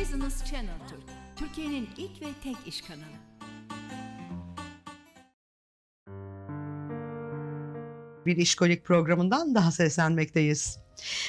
Business Channel Türk, Türkiye'nin ilk ve tek iş kanalı. Bir işkolik programından daha seslenmekteyiz.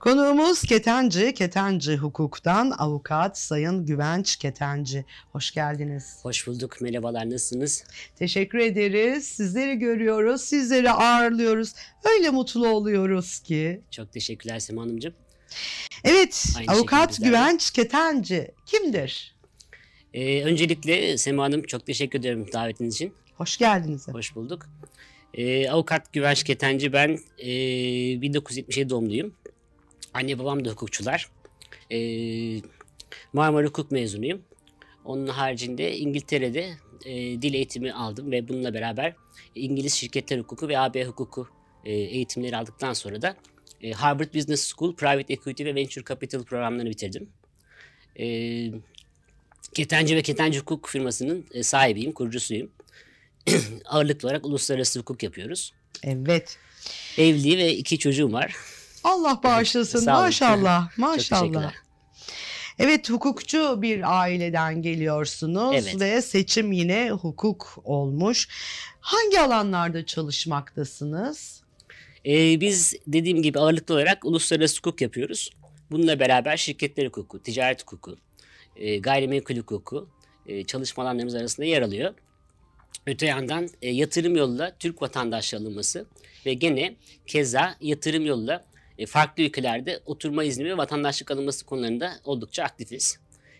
Konuğumuz Ketenci, Ketenci Hukuk'tan avukat Sayın Güvenç Ketenci. Hoş geldiniz. Hoş bulduk. Merhabalar. Nasılsınız? Teşekkür ederiz. Sizleri görüyoruz, sizleri ağırlıyoruz. Öyle mutlu oluyoruz ki. Çok teşekkürler Sema Hanımcığım. Evet, Aynı avukat şekilde. Güvenç Ketenci kimdir? Ee, öncelikle Sema Hanım çok teşekkür ederim davetiniz için. Hoş geldiniz. Hoş bulduk. Ee, avukat Güvenç Ketenci ben ee, 1977 doğumluyum. Anne babam da hukukçular. Ee, Marmara Hukuk mezunuyum. Onun haricinde İngiltere'de ee, dil eğitimi aldım ve bununla beraber İngiliz şirketler hukuku ve AB hukuku ee, eğitimleri aldıktan sonra da ee, Harvard Business School Private Equity ve Venture Capital programlarını bitirdim. Ee, Ketenci ve Ketenci Hukuk firmasının e, sahibiyim, kurucusuyum. Ağırlıklı olarak uluslararası hukuk yapıyoruz. Evet. Evli ve iki çocuğum var. Allah bağışlasın. Sağ olun. Maşallah, maşallah. Evet hukukçu bir aileden geliyorsunuz Evet. ve seçim yine hukuk olmuş. Hangi alanlarda çalışmaktasınız? Ee, biz dediğim gibi ağırlıklı olarak uluslararası hukuk yapıyoruz. Bununla beraber şirketler hukuku, ticaret hukuku, e, gayrimenkul hukuku e, çalışma alanlarımız arasında yer alıyor. Öte yandan e, yatırım yoluyla Türk vatandaşlığı alınması ve gene keza yatırım yoluyla e, farklı ülkelerde oturma izni ve vatandaşlık alınması konularında oldukça aktifiz.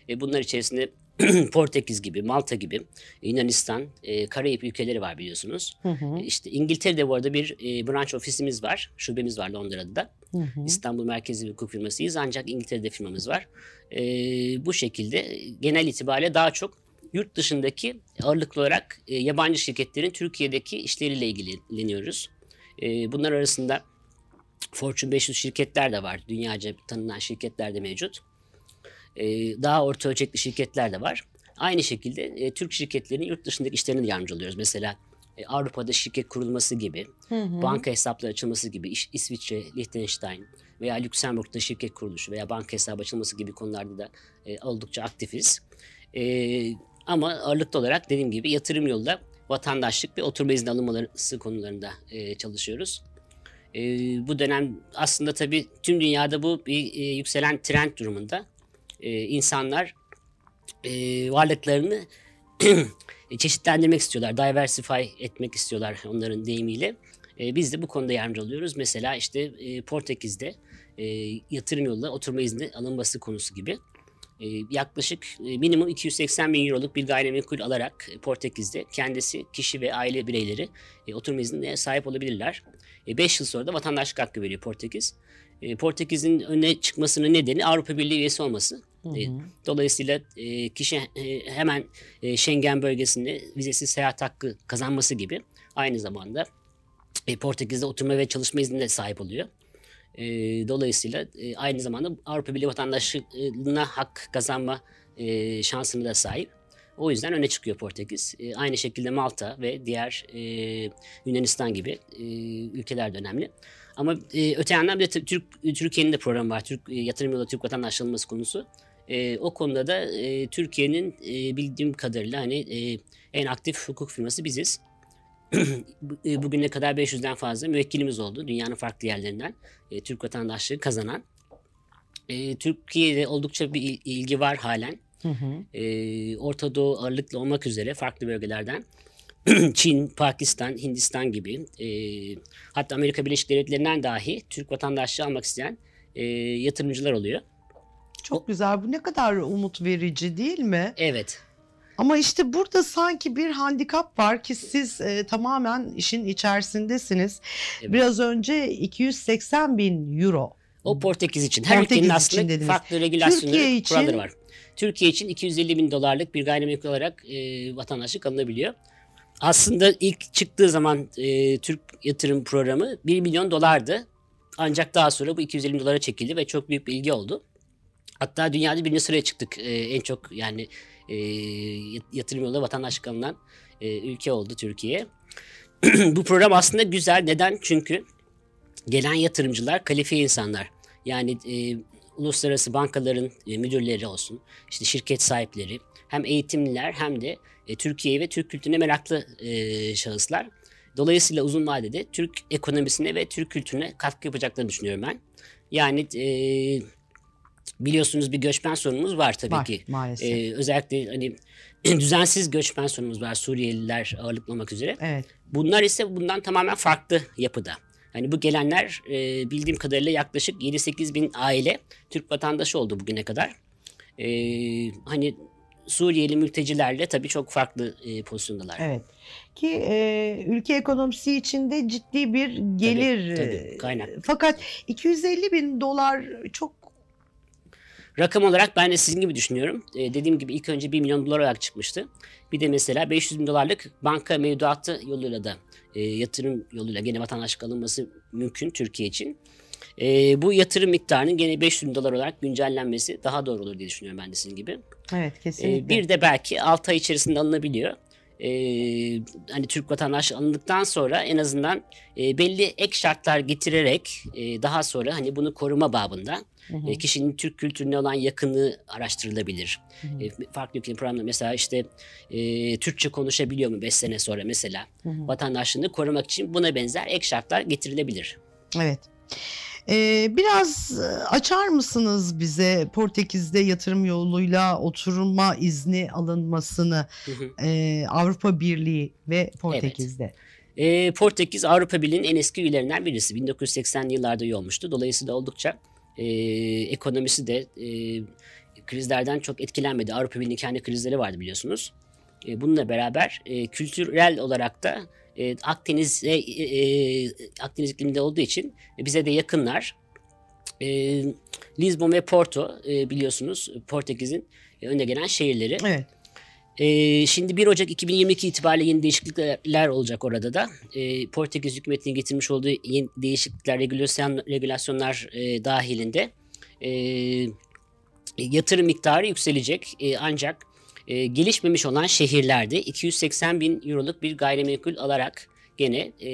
E, bunlar içerisinde Portekiz gibi, Malta gibi, Yunanistan, e, Karayip ülkeleri var biliyorsunuz. Hı hı, E, İşte İngiltere'de bu arada bir e, branch ofisimiz var, şubemiz var Londra'da da. hı hı. İstanbul merkezli bir hukuk firmasıyız ancak İngiltere'de firmamız var. E, bu şekilde genel itibariyle daha çok yurt dışındaki ağırlıklı olarak e, yabancı şirketlerin Türkiye'deki işleriyle ilgileniyoruz. E, bunlar arasında Fortune 500 şirketler de var. Dünyaca tanınan şirketler de mevcut. E, daha orta ölçekli şirketler de var. Aynı şekilde e, Türk şirketlerinin yurt dışındaki işlerine de yardımcı oluyoruz. Mesela e, Avrupa'da şirket kurulması gibi, Hı hı. banka hesapları açılması gibi, İş- İsviçre, Liechtenstein veya Lüksemburg'da şirket kuruluşu veya banka hesabı açılması gibi konularda da e, oldukça aktifiz. E, ama ağırlıklı olarak dediğim gibi yatırım yoluyla vatandaşlık ve oturma izni alınmaları konularında e, çalışıyoruz. E, bu dönem aslında tabii tüm dünyada bu bir e, yükselen trend durumunda. E, insanlar e, varlıklarını çeşitlendirmek istiyorlar, diversify etmek istiyorlar onların deyimiyle. E, biz de bu konuda yardımcı oluyoruz. Mesela işte e, Portekiz'de e, yatırım yoluyla oturma izni alınması konusu gibi. E, yaklaşık e, minimum 280 bin euroluk bir gayrimenkul alarak e, Portekiz'de kendisi, kişi ve aile bireyleri e, oturma iznine sahip olabilirler. 5 yıl sonra da vatandaşlık hakkı veriyor Portekiz. E, Portekiz'in öne çıkmasının nedeni Avrupa Birliği üyesi olması. E. Dolayısıyla e, kişi e, hemen e, Schengen bölgesinde vizesiz seyahat hakkı kazanması gibi aynı zamanda e, Portekiz'de oturma ve çalışma iznine sahip oluyor. E, dolayısıyla e, aynı zamanda Avrupa Birliği vatandaşlığına hak kazanma e, şansına da sahip. O yüzden öne çıkıyor Portekiz. E, aynı şekilde Malta ve diğer e, Yunanistan gibi e, ülkeler de önemli. Ama e, öte yandan bir de Türk Türkiye'nin de programı var. Türk e, yatırım yolu Türk vatandaşlığı alınması konusu. E, o konuda da e, Türkiye'nin e, bildiğim kadarıyla hani e, en aktif hukuk firması biziz. E, Bugüne kadar 500'den fazla müvekkilimiz oldu. Dünyanın farklı yerlerinden e, Türk vatandaşlığı kazanan. E, Türkiye'de oldukça bir il- ilgi var halen. Hı hı. E, Orta Doğu ağırlıklı olmak üzere farklı bölgelerden Çin, Pakistan, Hindistan gibi e, hatta Amerika Birleşik Devletleri'nden dahi Türk vatandaşlığı almak isteyen e, yatırımcılar oluyor. Çok güzel. Bu ne kadar umut verici değil mi? Evet. Ama işte burada sanki bir handikap var ki siz e, tamamen işin içerisindesiniz. Evet. Biraz önce 280 bin euro. O Portekiz için. Her Portekiz ülkenin için aslında dediniz. farklı regülasyonları, Türkiye için- kuralları var. Türkiye için 250 bin dolarlık bir gayrimenkul olarak e, vatandaşlık alınabiliyor. Aslında ilk çıktığı zaman e, Türk yatırım programı 1 milyon dolardı. Ancak daha sonra bu 250 bin dolara çekildi ve çok büyük bir ilgi oldu. Hatta dünyada birinci sıraya çıktık. E, en çok yani e, yatırım yoluyla vatandaşlık alınan e, ülke oldu Türkiye. bu program aslında güzel. Neden? Çünkü gelen yatırımcılar kalifiye insanlar. Yani e, uluslararası bankaların e, müdürleri olsun, işte şirket sahipleri, hem eğitimliler hem de e, Türkiye'ye ve Türk kültürüne meraklı e, şahıslar. Dolayısıyla uzun vadede Türk ekonomisine ve Türk kültürüne katkı yapacaklarını düşünüyorum ben. Yani e, biliyorsunuz bir göçmen sorunumuz var tabii Var, ki. maalesef. E, özellikle hani düzensiz göçmen sorunumuz var Suriyeliler ağırlıklı olmak üzere. Evet. Bunlar ise bundan tamamen farklı yapıda. Hani bu gelenler e, bildiğim kadarıyla yaklaşık 7-8 bin aile Türk vatandaşı oldu bugüne kadar. E, hani Suriyeli mültecilerle tabii çok farklı e, pozisyondalar. Evet. Ki e, ülke ekonomisi içinde ciddi bir gelir. tabii, e, kaynak. Fakat 250 bin dolar çok Rakam olarak ben de sizin gibi düşünüyorum. E, dediğim gibi ilk önce 1 milyon dolar olarak çıkmıştı. Bir de mesela 500 bin dolarlık banka mevduatı yoluyla da e, yatırım yoluyla gene vatandaşlık alınması mümkün Türkiye için. E, bu yatırım miktarının gene 500 bin dolar olarak güncellenmesi daha doğru olur diye düşünüyorum ben de sizin gibi. evet E, kesinlikle. bir de belki 6 ay içerisinde alınabiliyor. E, hani Türk vatandaşlığı alındıktan sonra en azından e, belli ek şartlar getirerek e, daha sonra hani bunu koruma babında Hı hı. e, kişinin Türk kültürüne olan yakınlığı araştırılabilir. Hı hı. E, farklı ülkenin programında mesela işte e, Türkçe konuşabiliyor mu 5 sene sonra mesela Hı hı. vatandaşlığını korumak için buna benzer ek şartlar getirilebilir. Evet. Ee, biraz e, açar mısınız bize Portekiz'de yatırım yoluyla oturma izni alınmasını e, Avrupa Birliği ve Portekiz'de? E, Portekiz Avrupa Birliği'nin en eski üyelerinden birisi. 1980'li yıllarda üye olmuştu. Dolayısıyla oldukça e, ekonomisi de e, krizlerden çok etkilenmedi. Avrupa Birliği'nin kendi krizleri vardı biliyorsunuz. E, bununla beraber e, kültürel olarak da e, Akdeniz e, e, Akdeniz ikliminde olduğu için bize de yakınlar. E, Lisbon ve Porto e, biliyorsunuz Portekiz'in e, önde gelen şehirleri. Evet. Ee, şimdi 1 Ocak 2022 itibariyle yeni değişiklikler olacak orada da. Ee, Portekiz hükümetinin getirmiş olduğu yeni değişiklikler, regülasyon, regülasyonlar e, dahilinde e, yatırım miktarı yükselecek. E, ancak e, gelişmemiş olan şehirlerde 280 bin euroluk bir gayrimenkul alarak gene e,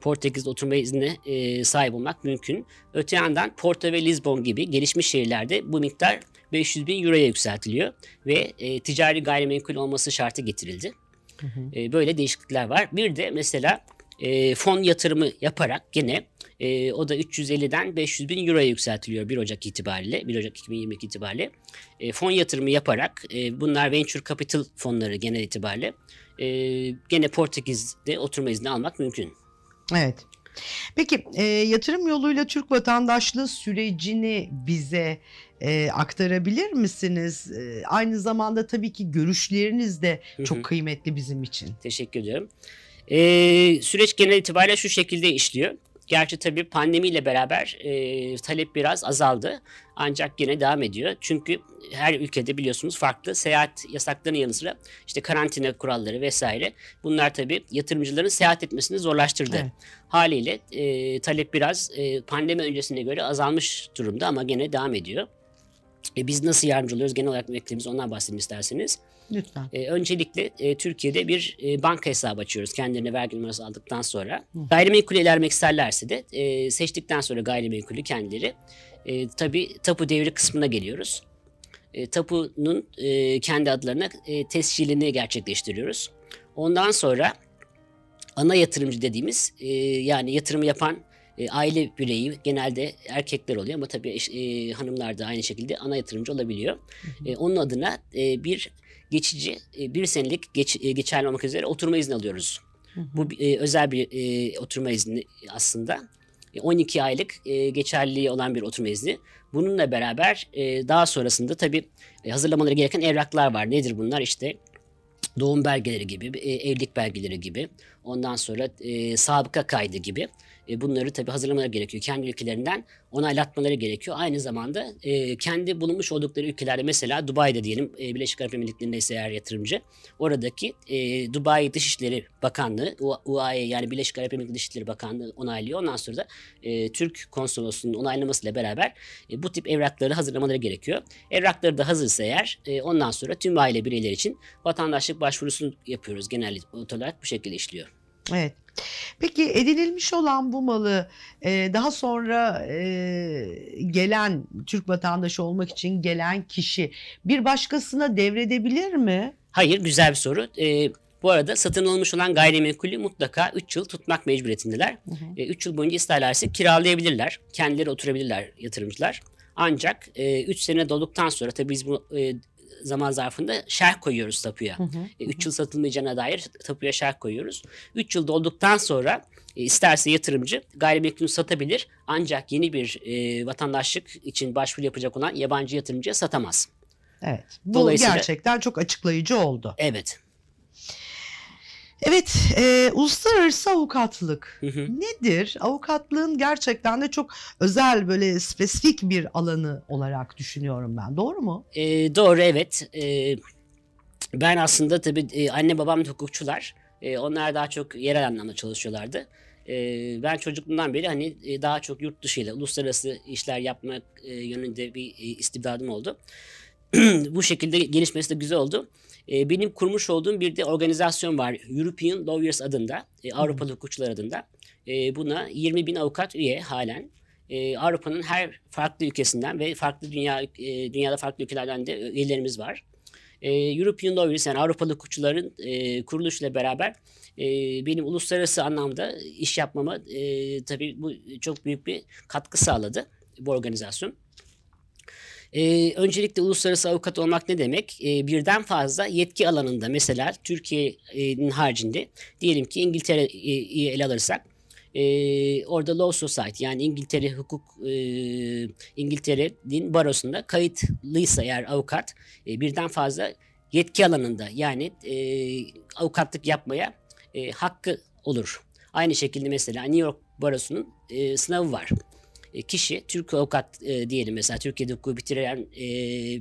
Portekiz'de oturma iznine e, sahip olmak mümkün. Öte yandan Porto ve Lisbon gibi gelişmiş şehirlerde bu miktar 500 bin euroya yükseltiliyor ve e, ticari gayrimenkul olması şartı getirildi. Hı hı. E, böyle değişiklikler var. Bir de mesela e, fon yatırımı yaparak gene e, o da 350'den 500 bin euroya yükseltiliyor 1 Ocak itibariyle, 1 Ocak 2022 itibariyle. E, fon yatırımı yaparak e, bunlar venture capital fonları genel itibariyle e, gene Portekiz'de oturma izni almak mümkün. Evet. Peki e, yatırım yoluyla Türk vatandaşlığı sürecini bize e, aktarabilir misiniz? E, aynı zamanda tabii ki görüşleriniz de çok kıymetli bizim için. Teşekkür ediyorum. Ee, süreç genel itibariyle şu şekilde işliyor. Gerçi tabii pandemiyle beraber e, talep biraz azaldı. Ancak yine devam ediyor. Çünkü her ülkede biliyorsunuz farklı seyahat yasaklarının yanı sıra işte karantina kuralları vesaire. Bunlar tabii yatırımcıların seyahat etmesini zorlaştırdı. Evet. Haliyle e, talep biraz e, pandemi öncesine göre azalmış durumda ama gene devam ediyor. E, biz nasıl yardımcı oluyoruz? Genel olarak beklediğimiz ondan bahsedeyim isterseniz. Lütfen. E, öncelikle e, Türkiye'de bir e, banka hesabı açıyoruz kendilerine vergi numarası aldıktan sonra. Hı. Gayrimenkulü ilerlemek isterlerse de e, seçtikten sonra gayrimenkulü kendileri e, tabii tapu devri kısmına geliyoruz. E, tapunun e, kendi adlarına e, tescilini gerçekleştiriyoruz. Ondan sonra ana yatırımcı dediğimiz e, yani yatırımı yapan e, aile bireyi genelde erkekler oluyor ama tabii e, hanımlar da aynı şekilde ana yatırımcı olabiliyor. E, onun adına e, bir geçici e, bir senelik geç, e, geçerli olmak üzere oturma izni alıyoruz. Hı hı. Bu e, özel bir e, oturma izni aslında. E, 12 aylık e, geçerliliği olan bir oturma izni. Bununla beraber e, daha sonrasında tabii e, hazırlamaları gereken evraklar var. Nedir bunlar? İşte doğum belgeleri gibi, e, evlilik belgeleri gibi, ondan sonra e, sabıka kaydı gibi. E, bunları tabii hazırlamaları gerekiyor. Kendi ülkelerinden onaylatmaları gerekiyor. Aynı zamanda e, kendi bulunmuş oldukları ülkelerde mesela Dubai'de diyelim e, Birleşik Arap Emirlikleri'nde ise eğer yatırımcı oradaki e, Dubai Dışişleri Bakanlığı UAE yani Birleşik Arap Emirlikleri Dışişleri Bakanlığı onaylıyor. Ondan sonra da e, Türk konsolosluğunun onaylamasıyla beraber e, bu tip evrakları hazırlamaları gerekiyor. Evrakları da hazırsa eğer e, ondan sonra tüm aile bireyleri için vatandaşlık başvurusunu yapıyoruz genel olarak bu şekilde işliyor. Evet. Peki edinilmiş olan bu malı e, daha sonra e, gelen Türk vatandaşı olmak için gelen kişi bir başkasına devredebilir mi? Hayır güzel bir soru. Ee, bu arada satın alınmış olan gayrimenkulü mutlaka 3 yıl tutmak mecburiyetindeler. 3 yıl boyunca isterlerse kiralayabilirler. Kendileri oturabilirler yatırımcılar. Ancak 3 sene dolduktan sonra tabii biz bu e, zaman zarfında şerh koyuyoruz tapuya. 3 yıl satılmayacağına dair tapuya şerh koyuyoruz. 3 yıl dolduktan sonra e, isterse yatırımcı gayrimenkulü satabilir. Ancak yeni bir e, vatandaşlık için başvuru yapacak olan yabancı yatırımcıya satamaz. Evet. Bu Dolayısıyla- gerçekten çok açıklayıcı oldu. Evet. Evet, e, uluslararası avukatlık Hı hı. nedir? Avukatlığın gerçekten de çok özel böyle spesifik bir alanı olarak düşünüyorum ben. Doğru mu? E, doğru evet. E, ben aslında tabii e, anne babam da hukukçular. E, onlar daha çok yerel anlamda çalışıyorlardı. E, ben çocukluğumdan beri hani e, daha çok yurt dışıyla uluslararası işler yapmak e, yönünde bir e, istibdadım oldu. Bu şekilde gelişmesi de güzel oldu. E, benim kurmuş olduğum bir de organizasyon var. European Lawyers adında, e, Avrupalı hukukçular adında. E, buna 20 bin avukat üye halen. E, Avrupa'nın her farklı ülkesinden ve farklı dünya e, dünyada farklı ülkelerden de üyelerimiz var. E, European Lawyers yani Avrupalı hukukçuların e, kuruluşuyla beraber e, benim uluslararası anlamda iş yapmama e, tabii bu çok büyük bir katkı sağladı bu organizasyon. Ee, öncelikle uluslararası avukat olmak ne demek? Ee, birden fazla yetki alanında mesela Türkiye'nin haricinde diyelim ki İngiltere'yi ele alırsak e, orada Law Society yani İngiltere hukuk e, İngiltere'nin barosunda kayıtlıysa eğer avukat e, birden fazla yetki alanında yani e, avukatlık yapmaya e, hakkı olur. Aynı şekilde mesela New York Barosu'nun e, sınavı var. E, kişi Türk avukat e, diyelim mesela Türkiye'de hukuku bitiren e,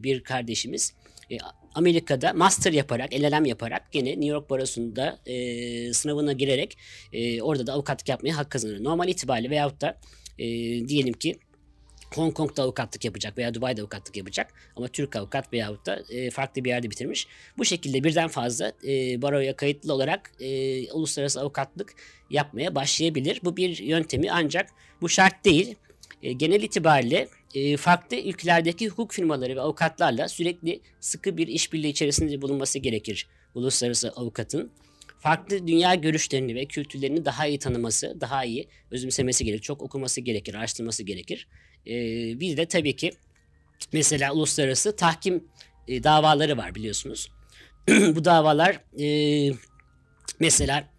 bir kardeşimiz e, Amerika'da master yaparak, LLM yaparak gene New York Barosu'nda e, sınavına girerek e, orada da avukatlık yapmaya hak kazanır. Normal itibariyle veyahut da e, diyelim ki Hong Kong'da avukatlık yapacak veya Dubai'de avukatlık yapacak ama Türk avukat veyahut da e, farklı bir yerde bitirmiş. Bu şekilde birden fazla e, baroya kayıtlı olarak e, uluslararası avukatlık yapmaya başlayabilir. Bu bir yöntemi ancak bu şart değil. E, genel itibariyle e, farklı ülkelerdeki hukuk firmaları ve avukatlarla sürekli sıkı bir işbirliği içerisinde bulunması gerekir uluslararası avukatın. Farklı dünya görüşlerini ve kültürlerini daha iyi tanıması, daha iyi özümsemesi gerekir. Çok okuması gerekir, araştırması gerekir. E, bir de tabii ki mesela uluslararası tahkim davaları var biliyorsunuz. Bu davalar e, mesela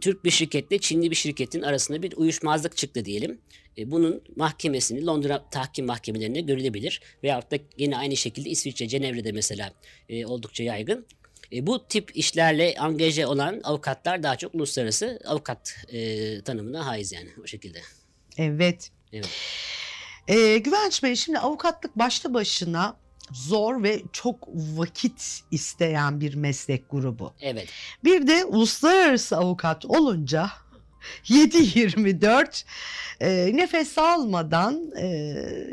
Türk bir şirketle Çinli bir şirketin arasında bir uyuşmazlık çıktı diyelim. E, bunun mahkemesini Londra tahkim mahkemelerinde görülebilir. Veyahut da yine aynı şekilde İsviçre, Cenevre'de mesela e, oldukça yaygın. E, bu tip işlerle angaje olan avukatlar daha çok uluslararası avukat e, tanımına haiz yani o şekilde. Evet. Evet. Ee, Güvenç Bey şimdi avukatlık başlı başına zor ve çok vakit isteyen bir meslek grubu. Evet. Bir de uluslararası avukat olunca 7-24 e, nefes almadan e,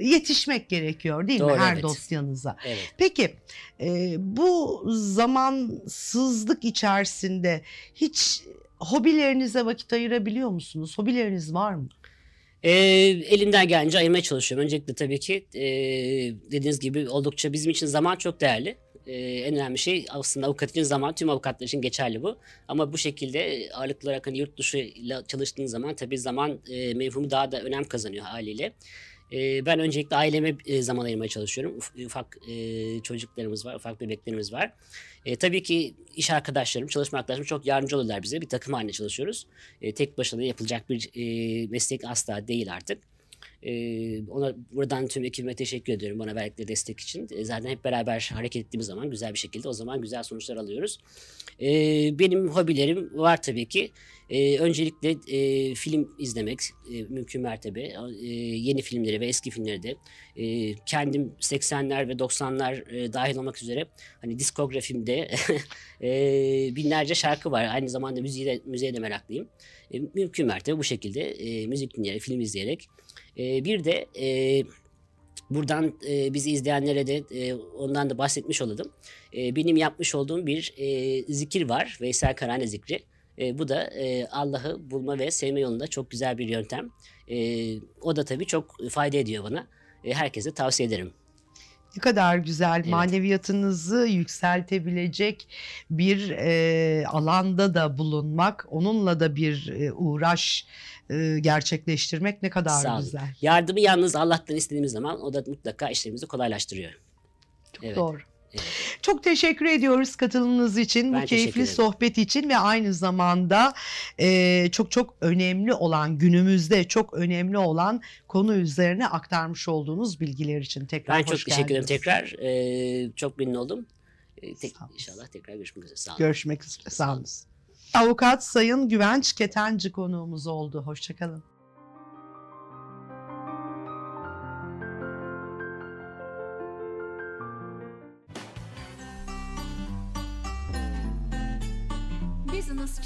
yetişmek gerekiyor değil mi Doğru, her evet. dosyanıza? Evet. Peki e, bu zamansızlık içerisinde hiç hobilerinize vakit ayırabiliyor musunuz? Hobileriniz var mı? Ee, elimden gelince ayırmaya çalışıyorum. Öncelikle tabii ki e, dediğiniz gibi oldukça bizim için zaman çok değerli. Ee, en önemli şey aslında avukat için zaman. Tüm avukatlar için geçerli bu. Ama bu şekilde ağırlıklı olarak hani yurt dışıyla çalıştığın zaman tabii zaman e, mevhumu daha da önem kazanıyor haliyle. E, ben öncelikle aileme e, zaman ayırmaya çalışıyorum. Uf- ufak e, çocuklarımız var, ufak bebeklerimiz var. E, tabii ki iş arkadaşlarım, çalışma arkadaşlarım çok yardımcı oluyorlar bize. Bir takım halinde çalışıyoruz. Tek başına yapılacak bir meslek asla değil artık. E, ona buradan tüm ekibime teşekkür ediyorum bana verdikleri destek için. E, zaten hep beraber hareket ettiğimiz zaman güzel bir şekilde o zaman güzel sonuçlar alıyoruz. E, benim hobilerim var tabii ki. E, öncelikle e, film izlemek e, mümkün mertebe. E, yeni filmleri ve eski filmleri de. E, kendim 80'ler ve 90'lar e, dahil olmak üzere hani diskografimde e, binlerce şarkı var. Aynı zamanda müziğe de, müziğe de meraklıyım. E, mümkün mertebe bu şekilde e, müzik dinleyerek, film izleyerek. E, bir de e, buradan e, bizi izleyenlere de e, ondan da bahsetmiş olalım. E, benim yapmış olduğum bir e, zikir var. Veysel Karane zikri. E, bu da e, Allah'ı bulma ve sevme yolunda çok güzel bir yöntem. E, o da tabii çok fayda ediyor bana. E, herkese tavsiye ederim. Ne kadar güzel Evet. maneviyatınızı yükseltebilecek bir e, alanda da bulunmak, onunla da bir e, uğraş e, gerçekleştirmek ne kadar Sağ olun. güzel. Yardımı yalnız Allah'tan istediğimiz zaman o da mutlaka işlerimizi kolaylaştırıyor. Çok Evet. doğru. Evet. Çok teşekkür ediyoruz katılımınız için, Ben bu keyifli sohbet için ve aynı zamanda e, çok çok önemli olan günümüzde çok önemli olan konu üzerine aktarmış olduğunuz bilgiler için tekrar Ben hoş çok teşekkür ederim geldiniz. tekrar. E, çok memnun oldum. E, tek, inşallah tekrar görüşmek üzere. Sağ olun. Görüşmek üzere. Sağ olun. Avukat Sayın Güvenç Ketenci konuğumuz oldu. Hoşçakalın.